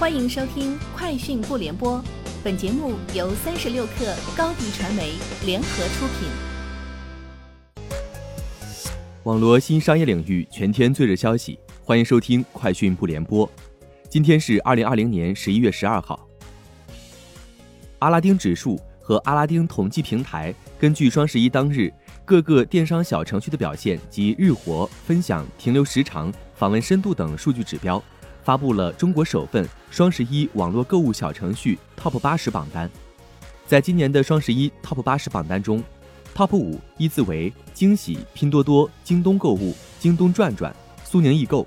欢迎收听《快讯不联播》，本节目由三十六克高低传媒联合出品。网络新商业领域全天最热消息，欢迎收听《快讯不联播》。今天是二零二零年十一月十二号。阿拉丁指数和阿拉丁统计平台根据双十一当日各个电商小程序的表现及日活、分享、停留时长、访问深度等数据指标。发布了中国首份双十一网络购物小程序 TOP 八十榜单。在今年的双十一 TOP 八十榜单中，TOP 五依次为惊喜、拼多多、京东购物、京东转转、苏宁易购。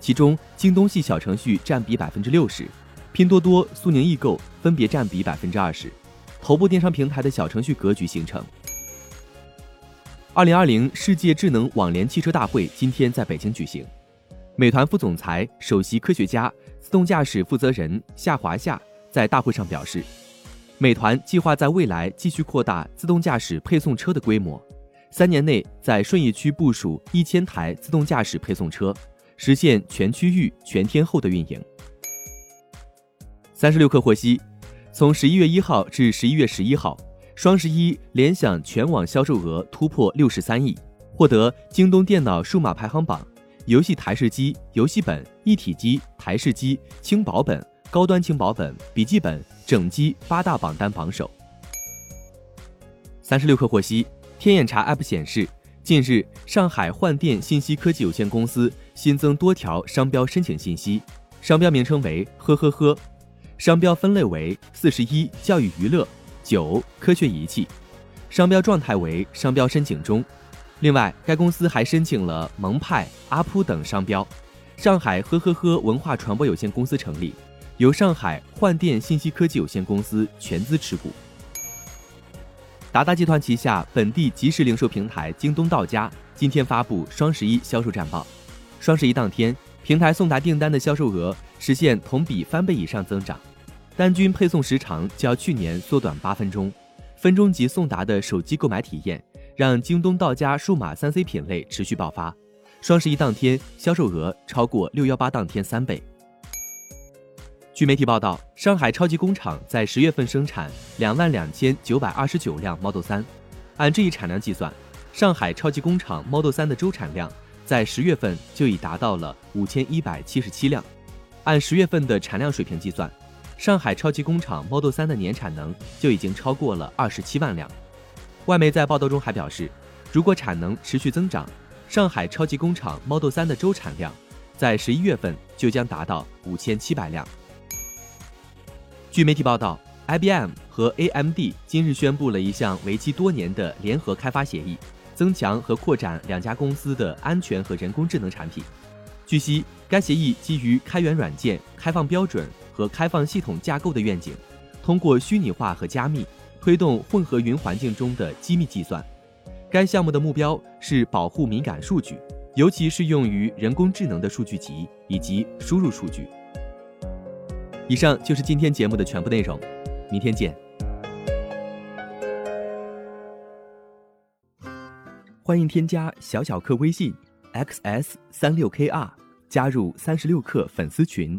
其中，京东系小程序占比百分之六十，拼多多、苏宁易购分别占比百分之二十。头部电商平台的小程序格局形成。二零二零世界智能网联汽车大会今天在北京举行。美团副总裁、首席科学家、自动驾驶负责人夏华夏在大会上表示，美团计划在未来继续扩大自动驾驶配送车的规模，三年内在顺义区部署一千台自动驾驶配送车，实现全区域全天候的运营。三十六氪获悉，从十一月一号至十一月十一号，双十一联想全网销售额突破六十三亿，获得京东电脑数码排行榜。游戏台式机、游戏本、一体机、台式机、轻薄本、高端轻薄本、笔记本、整机八大榜单榜首。三十六氪获悉，天眼查 App 显示，近日上海幻电信息科技有限公司新增多条商标申请信息，商标名称为“呵呵呵”，商标分类为四十一教育娱乐九科学仪器，商标状态为商标申请中。另外，该公司还申请了萌派、阿扑等商标。上海呵呵呵文化传播有限公司成立，由上海幻电信息科技有限公司全资持股。达达集团旗下本地即时零售平台京东到家今天发布双十一销售战报。双十一当天，平台送达订单的销售额实现同比翻倍以上增长，单均配送时长较去年缩短八分钟，分钟级送达的手机购买体验。让京东到家数码三 C 品类持续爆发，双十一当天销售额超过六幺八当天三倍。据媒体报道，上海超级工厂在十月份生产两万两千九百二十九辆 Model 三，按这一产量计算，上海超级工厂 Model 三的周产量在十月份就已达到了五千一百七十七辆，按十月份的产量水平计算，上海超级工厂 Model 三的年产能就已经超过了二十七万辆。外媒在报道中还表示，如果产能持续增长，上海超级工厂 Model 3的周产量在十一月份就将达到五千七百辆。据媒体报道，IBM 和 AMD 今日宣布了一项为期多年的联合开发协议，增强和扩展两家公司的安全和人工智能产品。据悉，该协议基于开源软件、开放标准和开放系统架构的愿景，通过虚拟化和加密。推动混合云环境中的机密计算，该项目的目标是保护敏感数据，尤其是用于人工智能的数据集以及输入数据。以上就是今天节目的全部内容，明天见。欢迎添加小小客微信 xs 三六 kr，加入三十六课粉丝群。